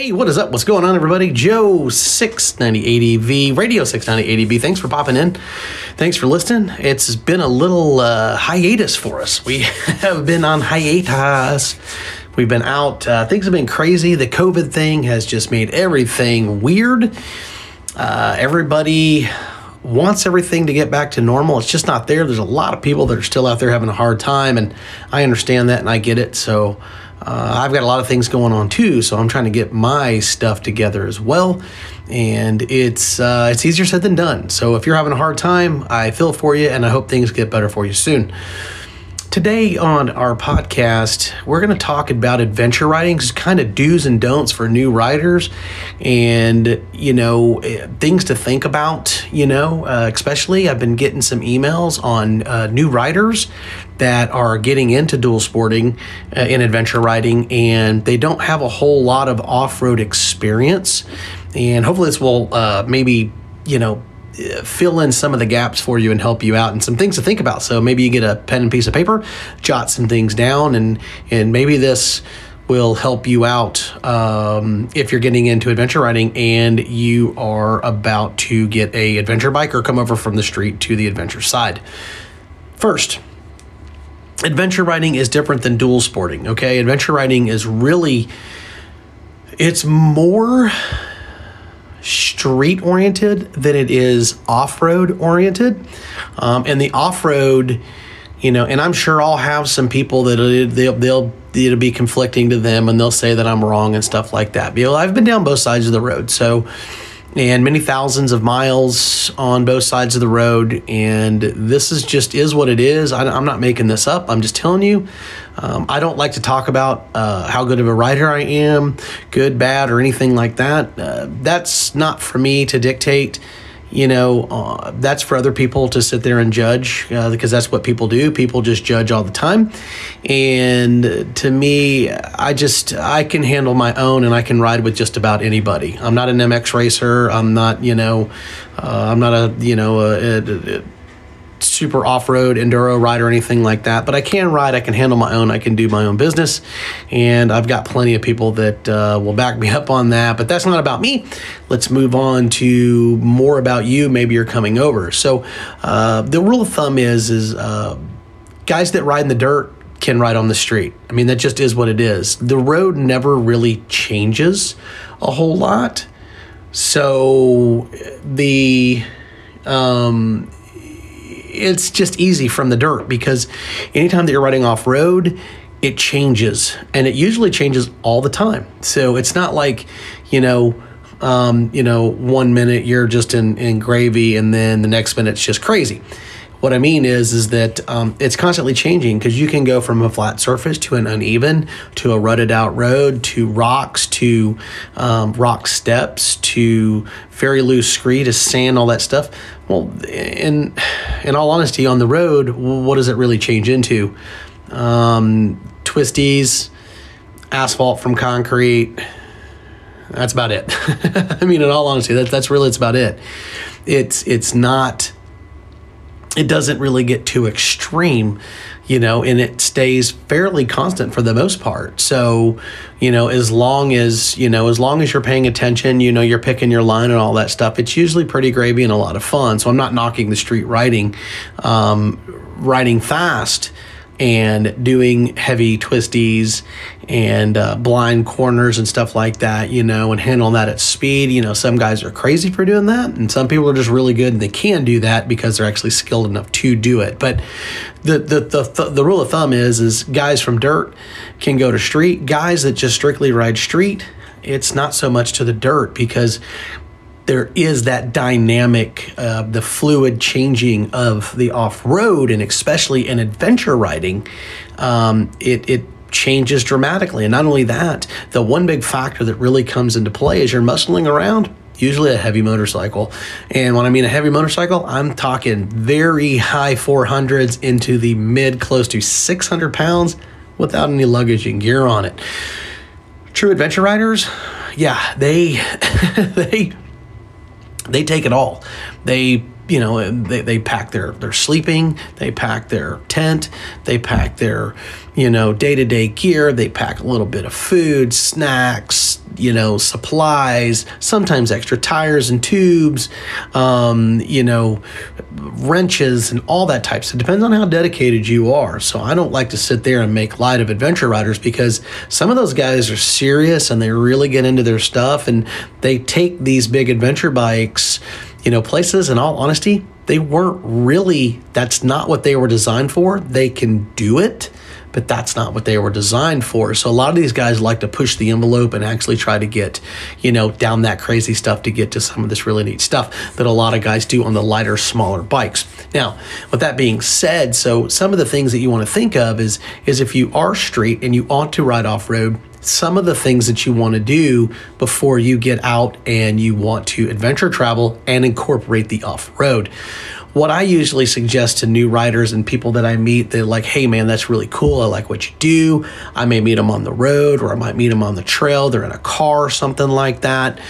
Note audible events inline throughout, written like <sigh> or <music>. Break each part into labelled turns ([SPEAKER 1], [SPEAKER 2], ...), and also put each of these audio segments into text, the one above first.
[SPEAKER 1] Hey, what is up? What's going on, everybody? Joe 690ADV, Radio 690ADV. Thanks for popping in. Thanks for listening. It's been a little uh, hiatus for us. We <laughs> have been on hiatus. We've been out. Uh, things have been crazy. The COVID thing has just made everything weird. Uh, everybody wants everything to get back to normal. It's just not there. There's a lot of people that are still out there having a hard time, and I understand that and I get it. So, uh, I've got a lot of things going on too, so I'm trying to get my stuff together as well. And it's uh, it's easier said than done. So if you're having a hard time, I feel for you, and I hope things get better for you soon. Today on our podcast, we're going to talk about adventure riding, kind of do's and don'ts for new riders, and you know eh, things to think about. You know, uh, especially I've been getting some emails on uh, new riders that are getting into dual sporting uh, in adventure riding, and they don't have a whole lot of off-road experience. And hopefully, this will uh, maybe you know fill in some of the gaps for you and help you out and some things to think about. So maybe you get a pen and piece of paper, jot some things down, and and maybe this will help you out um, if you're getting into adventure riding and you are about to get a adventure bike or come over from the street to the adventure side. First, adventure riding is different than dual sporting. Okay, adventure riding is really it's more street oriented than it is off road oriented. Um, and the off road, you know, and I'm sure I'll have some people that they'll, they'll it'll be conflicting to them and they'll say that I'm wrong and stuff like that. But, you know, I've been down both sides of the road. So, and many thousands of miles on both sides of the road. And this is just is what it is. I, am not making this up. I'm just telling you. Um, I don't like to talk about uh, how good of a writer I am, good, bad, or anything like that. Uh, that's not for me to dictate you know, uh, that's for other people to sit there and judge uh, because that's what people do. People just judge all the time. And to me, I just, I can handle my own and I can ride with just about anybody. I'm not an MX racer. I'm not, you know, uh, I'm not a, you know, a, a, a super off road enduro ride or anything like that, but I can ride. I can handle my own. I can do my own business, and I've got plenty of people that uh, will back me up on that. But that's not about me. Let's move on to more about you. Maybe you're coming over. So uh, the rule of thumb is is uh, guys that ride in the dirt can ride on the street. I mean that just is what it is. The road never really changes a whole lot. So the um, it's just easy from the dirt because anytime that you're riding off road, it changes and it usually changes all the time. So it's not like, you know, um, you know, one minute you're just in, in gravy and then the next minute it's just crazy. What I mean is, is that um, it's constantly changing because you can go from a flat surface to an uneven, to a rutted out road, to rocks, to um, rock steps, to very loose scree, to sand, all that stuff. Well, in in all honesty, on the road, what does it really change into? Um, twisties, asphalt from concrete. That's about it. <laughs> I mean, in all honesty, that, that's really it's about it. It's it's not it doesn't really get too extreme, you know, and it stays fairly constant for the most part. So, you know, as long as, you know, as long as you're paying attention, you know, you're picking your line and all that stuff, it's usually pretty gravy and a lot of fun. So I'm not knocking the street riding, um, riding fast and doing heavy twisties and uh, blind corners and stuff like that, you know, and handling that at speed. You know, some guys are crazy for doing that, and some people are just really good and they can do that because they're actually skilled enough to do it. But the the the, the, the rule of thumb is is guys from dirt can go to street. Guys that just strictly ride street, it's not so much to the dirt because there is that dynamic, uh, the fluid changing of the off road, and especially in adventure riding, um, it, it changes dramatically. And not only that, the one big factor that really comes into play is you're muscling around usually a heavy motorcycle. And when I mean a heavy motorcycle, I'm talking very high 400s into the mid close to 600 pounds without any luggage and gear on it. True adventure riders, yeah, they <laughs> they they take it all. They you know they, they pack their their sleeping they pack their tent they pack their you know day-to-day gear they pack a little bit of food snacks you know, supplies, sometimes extra tires and tubes, um, you know, wrenches and all that types. It depends on how dedicated you are. So I don't like to sit there and make light of adventure riders because some of those guys are serious and they really get into their stuff and they take these big adventure bikes, you know, places in all honesty, they weren't really that's not what they were designed for. They can do it but that's not what they were designed for. So a lot of these guys like to push the envelope and actually try to get, you know, down that crazy stuff to get to some of this really neat stuff that a lot of guys do on the lighter, smaller bikes. Now, with that being said, so some of the things that you want to think of is is if you are street and you want to ride off road, some of the things that you want to do before you get out and you want to adventure travel and incorporate the off road what I usually suggest to new riders and people that I meet, they're like, hey man, that's really cool. I like what you do. I may meet them on the road or I might meet them on the trail. They're in a car or something like that.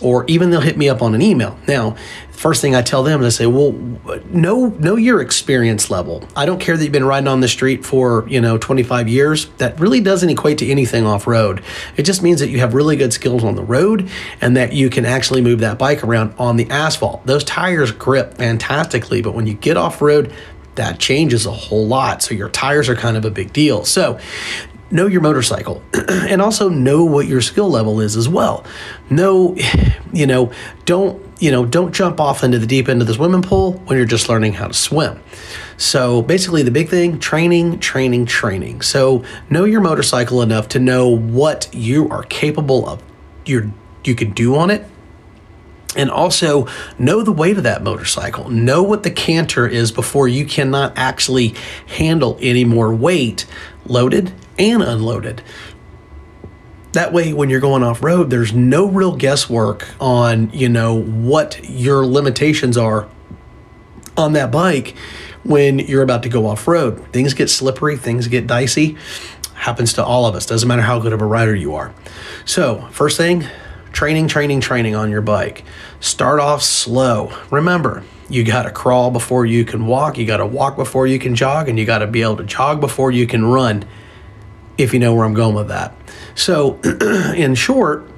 [SPEAKER 1] Or even they'll hit me up on an email. Now, first thing I tell them is I say, well, know know your experience level. I don't care that you've been riding on the street for you know 25 years. That really doesn't equate to anything off road. It just means that you have really good skills on the road and that you can actually move that bike around on the asphalt. Those tires grip fantastically, but when you get off road, that changes a whole lot. So your tires are kind of a big deal. So know your motorcycle <clears throat> and also know what your skill level is as well. Know, you know, don't you know, don't jump off into the deep end of the swimming pool when you're just learning how to swim. So basically, the big thing training, training, training. So know your motorcycle enough to know what you are capable of, you you can do on it. And also know the weight of that motorcycle. Know what the canter is before you cannot actually handle any more weight, loaded and unloaded. That way, when you're going off road, there's no real guesswork on, you know, what your limitations are on that bike when you're about to go off road. Things get slippery, things get dicey. Happens to all of us. Doesn't matter how good of a rider you are. So, first thing, training, training, training on your bike. Start off slow. Remember, you got to crawl before you can walk, you got to walk before you can jog, and you got to be able to jog before you can run, if you know where I'm going with that. So, <clears throat> in short,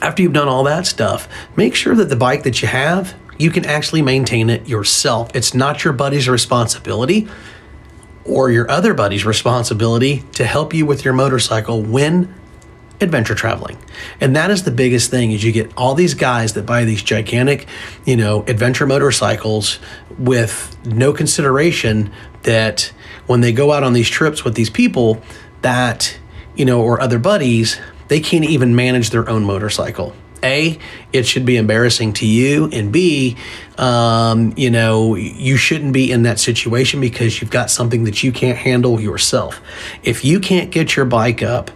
[SPEAKER 1] after you've done all that stuff, make sure that the bike that you have, you can actually maintain it yourself. It's not your buddy's responsibility or your other buddy's responsibility to help you with your motorcycle when adventure traveling. And that is the biggest thing is you get all these guys that buy these gigantic, you know, adventure motorcycles with no consideration that when they go out on these trips with these people that you know, or other buddies, they can't even manage their own motorcycle. A, it should be embarrassing to you, and B, um, you know, you shouldn't be in that situation because you've got something that you can't handle yourself. If you can't get your bike up,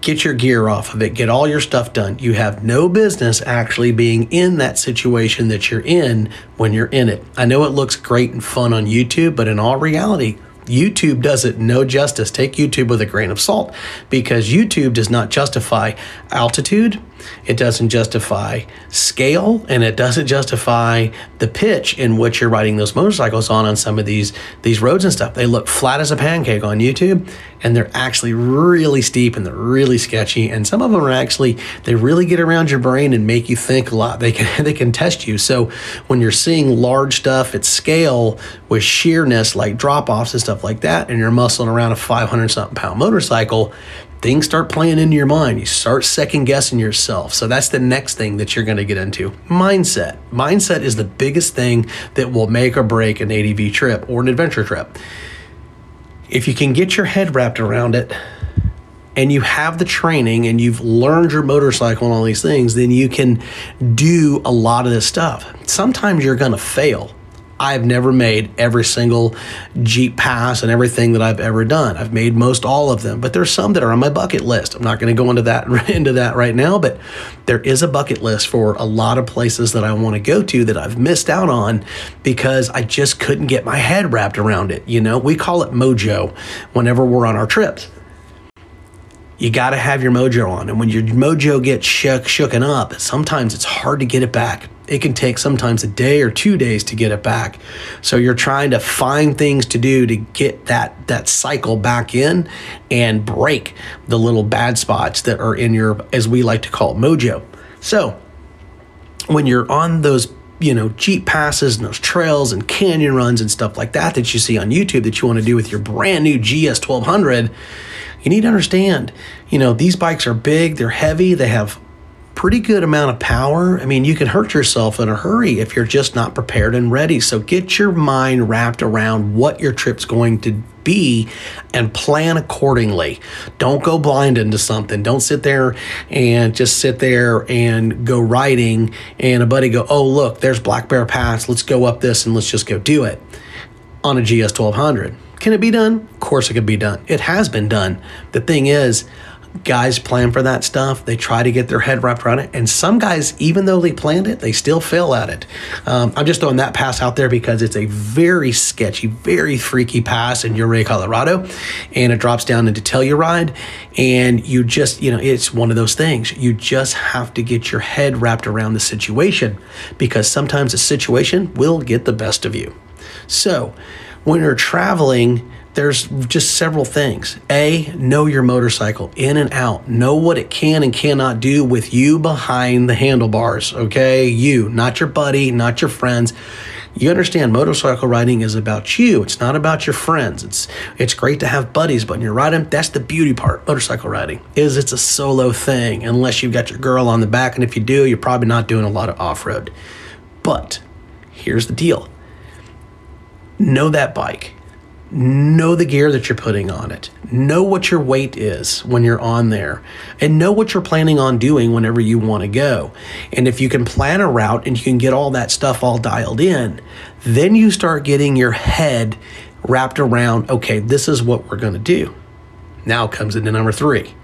[SPEAKER 1] get your gear off of it, get all your stuff done, you have no business actually being in that situation that you're in when you're in it. I know it looks great and fun on YouTube, but in all reality, YouTube does it no justice. Take YouTube with a grain of salt because YouTube does not justify altitude, it doesn't justify scale, and it doesn't justify the pitch in which you're riding those motorcycles on on some of these these roads and stuff. They look flat as a pancake on YouTube, and they're actually really steep and they're really sketchy. And some of them are actually they really get around your brain and make you think a lot. They can <laughs> they can test you. So when you're seeing large stuff at scale with sheerness like drop offs and stuff like that, and you're muscling around a 500 something pound motorcycle, things start playing into your mind. You start second guessing yourself. So that's the next thing that you're going to get into mindset. Mindset is the biggest thing that will make or break an ADV trip or an adventure trip. If you can get your head wrapped around it, and you have the training and you've learned your motorcycle and all these things, then you can do a lot of this stuff. Sometimes you're going to fail. I've never made every single Jeep pass and everything that I've ever done. I've made most all of them, but there's some that are on my bucket list. I'm not going to go into that <laughs> into that right now, but there is a bucket list for a lot of places that I want to go to that I've missed out on because I just couldn't get my head wrapped around it. You know, we call it mojo whenever we're on our trips you got to have your mojo on. And when your mojo gets shook, shooken up, sometimes it's hard to get it back. It can take sometimes a day or two days to get it back. So you're trying to find things to do to get that that cycle back in and break the little bad spots that are in your as we like to call it mojo. So when you're on those you know jeep passes and those trails and canyon runs and stuff like that that you see on YouTube that you want to do with your brand new GS 1200 you need to understand you know these bikes are big they're heavy they have pretty good amount of power. I mean, you can hurt yourself in a hurry if you're just not prepared and ready. So get your mind wrapped around what your trip's going to be and plan accordingly. Don't go blind into something. Don't sit there and just sit there and go riding and a buddy go, "Oh, look, there's Black Bear Pass. Let's go up this and let's just go do it." On a GS 1200. Can it be done? Of course it can be done. It has been done. The thing is, guys plan for that stuff. They try to get their head wrapped around it. And some guys, even though they planned it, they still fail at it. Um, I'm just throwing that pass out there because it's a very sketchy, very freaky pass in Ouray, Colorado. And it drops down into Telluride. And you just, you know, it's one of those things. You just have to get your head wrapped around the situation because sometimes the situation will get the best of you. So when you're traveling, there's just several things. A, know your motorcycle in and out. Know what it can and cannot do with you behind the handlebars, okay? You, not your buddy, not your friends. You understand motorcycle riding is about you. It's not about your friends. It's it's great to have buddies, but when you're riding, that's the beauty part. Motorcycle riding is it's a solo thing unless you've got your girl on the back and if you do, you're probably not doing a lot of off-road. But here's the deal. Know that bike know the gear that you're putting on it. Know what your weight is when you're on there. And know what you're planning on doing whenever you want to go. And if you can plan a route and you can get all that stuff all dialed in then you start getting your head wrapped around okay this is what we're going to do. Now comes into number three.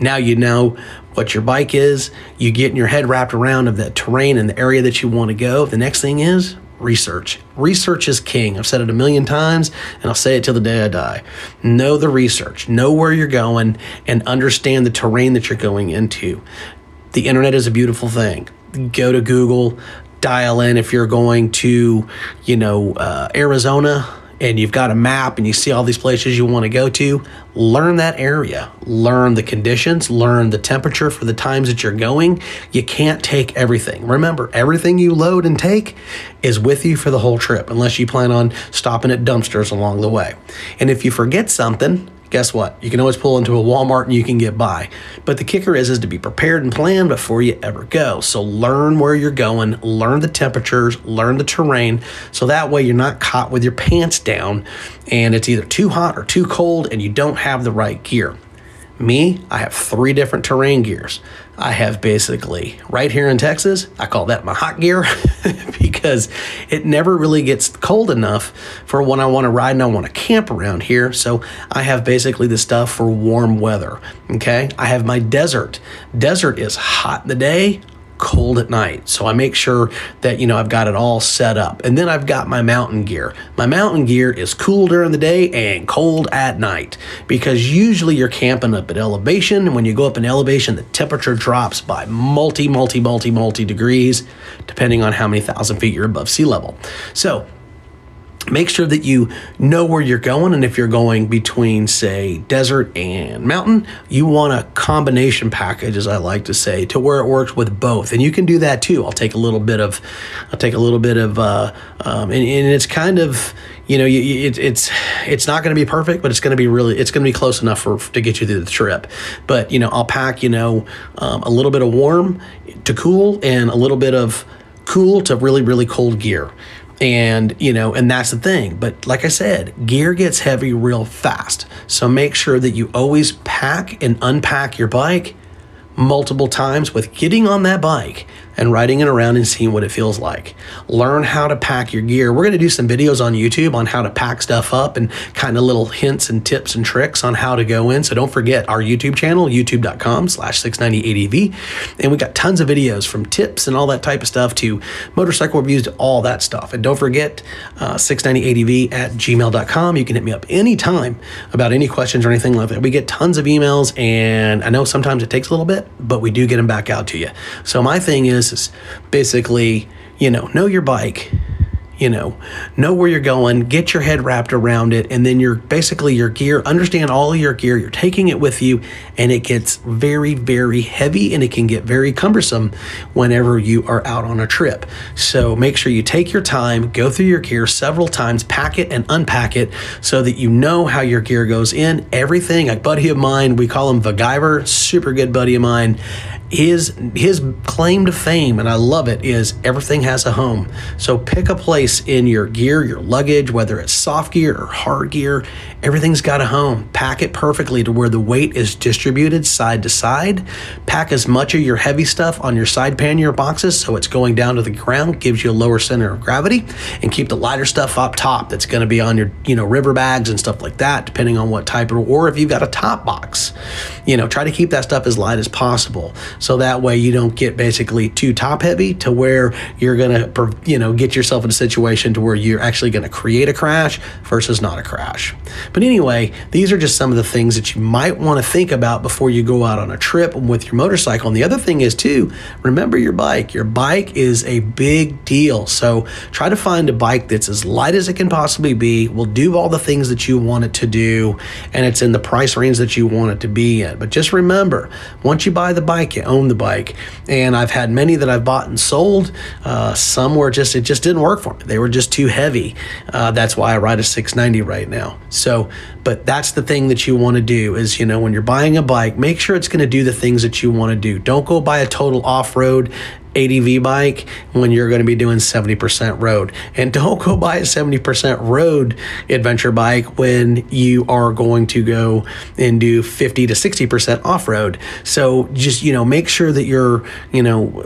[SPEAKER 1] Now you know what your bike is. You get in your head wrapped around of that terrain and the area that you want to go. The next thing is research. Research is king. I've said it a million times and I'll say it till the day I die. Know the research, know where you're going, and understand the terrain that you're going into. The internet is a beautiful thing. Go to Google, dial in if you're going to, you know, uh, Arizona and you've got a map and you see all these places you want to go to, learn that area, learn the conditions, learn the temperature for the times that you're going. You can't take everything. Remember, everything you load and take is with you for the whole trip, unless you plan on stopping at dumpsters along the way. And if you forget something, guess what? You can always pull into a Walmart and you can get by. But the kicker is is to be prepared and plan before you ever go. So learn where you're going, learn the temperatures, learn the terrain, so that way you're not caught with your pants down and it's either too hot or too cold and you don't have the right gear. Me, I have three different terrain gears. I have basically right here in Texas, I call that my hot gear <laughs> because it never really gets cold enough for when I want to ride and I want to camp around here. So I have basically the stuff for warm weather. Okay. I have my desert. Desert is hot in the day, cold at night. So I make sure that, you know, I've got it all set up. And then I've got my mountain gear. My mountain gear is cool during the day and cold at night because usually you're camping up at elevation. And when you go up in elevation, the temperature drops by multi, multi, multi, multi degrees, depending on how many thousand feet you're above sea level. So make sure that you know where you're going and if you're going between say desert and mountain you want a combination package as i like to say to where it works with both. And you can do that too. I'll take a little bit of i'll take a little bit of uh, um, and, and, it's kind of you know you, it, it's it's not going to be perfect but it's going to be really it's going to be close enough for to get you through the trip. But you know i'll pack you know um, a little bit of warm to cool and a little bit of cool to really really cold gear and you know and that's the thing. But like i said gear gets heavy real fast. So make sure that you always pack and unpack your bike multiple times with getting on that bike and riding it around and seeing what it feels like. Learn how to pack your gear. We're going to do some videos on YouTube on how to pack stuff up and kind of little hints and tips and tricks on how to go in. So don't forget our YouTube channel, youtube.com slash 690ADV. And we got tons of videos from tips and all that type of stuff to motorcycle reviews to all that stuff. And don't forget uh, 690ADV at gmail.com. You can hit me up anytime about any questions or anything like that. We get tons of emails and I know sometimes it takes a little bit, but we do get them back out to you. So my thing is, is basically, you know, know your bike you know know where you're going get your head wrapped around it and then you're basically your gear understand all your gear you're taking it with you and it gets very very heavy and it can get very cumbersome whenever you are out on a trip. So make sure you take your time go through your gear several times pack it and unpack it so that you know how your gear goes in. Everything a buddy of mine we call him Vaguyver super good buddy of mine his his claim to fame and I love it is everything has a home. So pick a place in your gear, your luggage, whether it's soft gear or hard gear, everything's got a home. Pack it perfectly to where the weight is distributed side to side. Pack as much of your heavy stuff on your side pannier boxes so it's going down to the ground, gives you a lower center of gravity, and keep the lighter stuff up top that's going to be on your, you know, river bags and stuff like that depending on what type of or if you've got a top box. You know, try to keep that stuff as light as possible so that way you don't get basically too top heavy to where you're going to you know get yourself in a situation to where you're actually going to create a crash versus not a crash. But anyway these are just some of the things that you might want to think about before you go out on a trip with your motorcycle. And the other thing is too remember your bike. Your bike is a big deal. So try to find a bike that's as light as it can possibly be will do all the things that you want it to do and it's in the price range that you want it to be in. But just remember once you buy the bike own the bike. And I've had many that I've bought and sold. Uh, some were just, it just didn't work for me. They were just too heavy. Uh, that's why I ride a 690 right now. So, but that's the thing that you want to do is, you know, when you're buying a bike, make sure it's going to do the things that you want to do. Don't go buy a total off road ADV bike when you're going to be doing 70% road. And don't go buy a 70% road adventure bike when you are going to go and do 50 to 60% off road. So just, you know, make sure that you're, you know,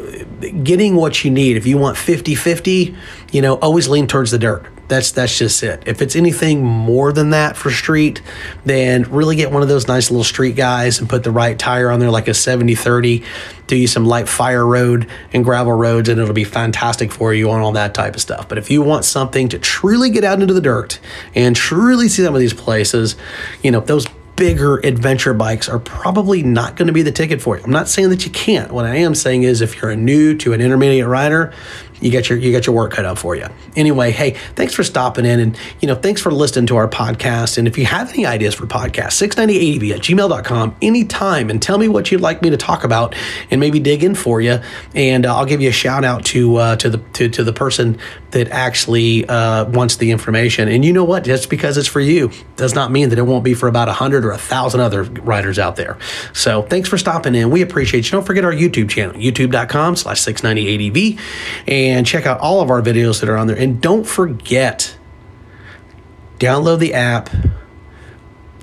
[SPEAKER 1] getting what you need. If you want 50 50, you know, always lean towards the dirt. That's that's just it. If it's anything more than that for street, then really get one of those nice little street guys and put the right tire on there, like a 70 30. Do you some light fire road and gravel roads, and it'll be fantastic for you on all that type of stuff. But if you want something to truly get out into the dirt and truly see some of these places, you know, those bigger adventure bikes are probably not going to be the ticket for you. I'm not saying that you can't. What I am saying is if you're a new to an intermediate rider, you get your you get your work cut out for you. Anyway, hey, thanks for stopping in and you know, thanks for listening to our podcast. And if you have any ideas for podcasts, 690 at gmail.com anytime and tell me what you'd like me to talk about and maybe dig in for you. And uh, I'll give you a shout out to uh, to the to, to the person that actually uh, wants the information. And you know what? Just because it's for you does not mean that it won't be for about a hundred or a thousand other writers out there. So thanks for stopping in. We appreciate you. Don't forget our YouTube channel, youtube.com slash 690 ADV. And and check out all of our videos that are on there. And don't forget, download the app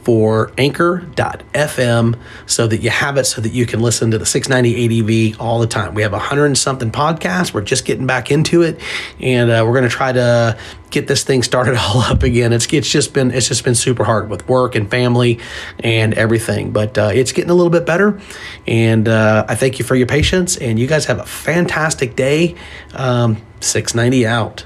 [SPEAKER 1] for anchor.fm so that you have it so that you can listen to the 690 ADV all the time. We have a hundred and something podcasts. We're just getting back into it, and uh, we're going to try to get this thing started <laughs> all up again. It's it's just been it's just been super hard with work and family and everything, but uh, it's getting a little bit better. And uh, I thank you for your patience, and you guys have a fantastic day. Um, 690 out.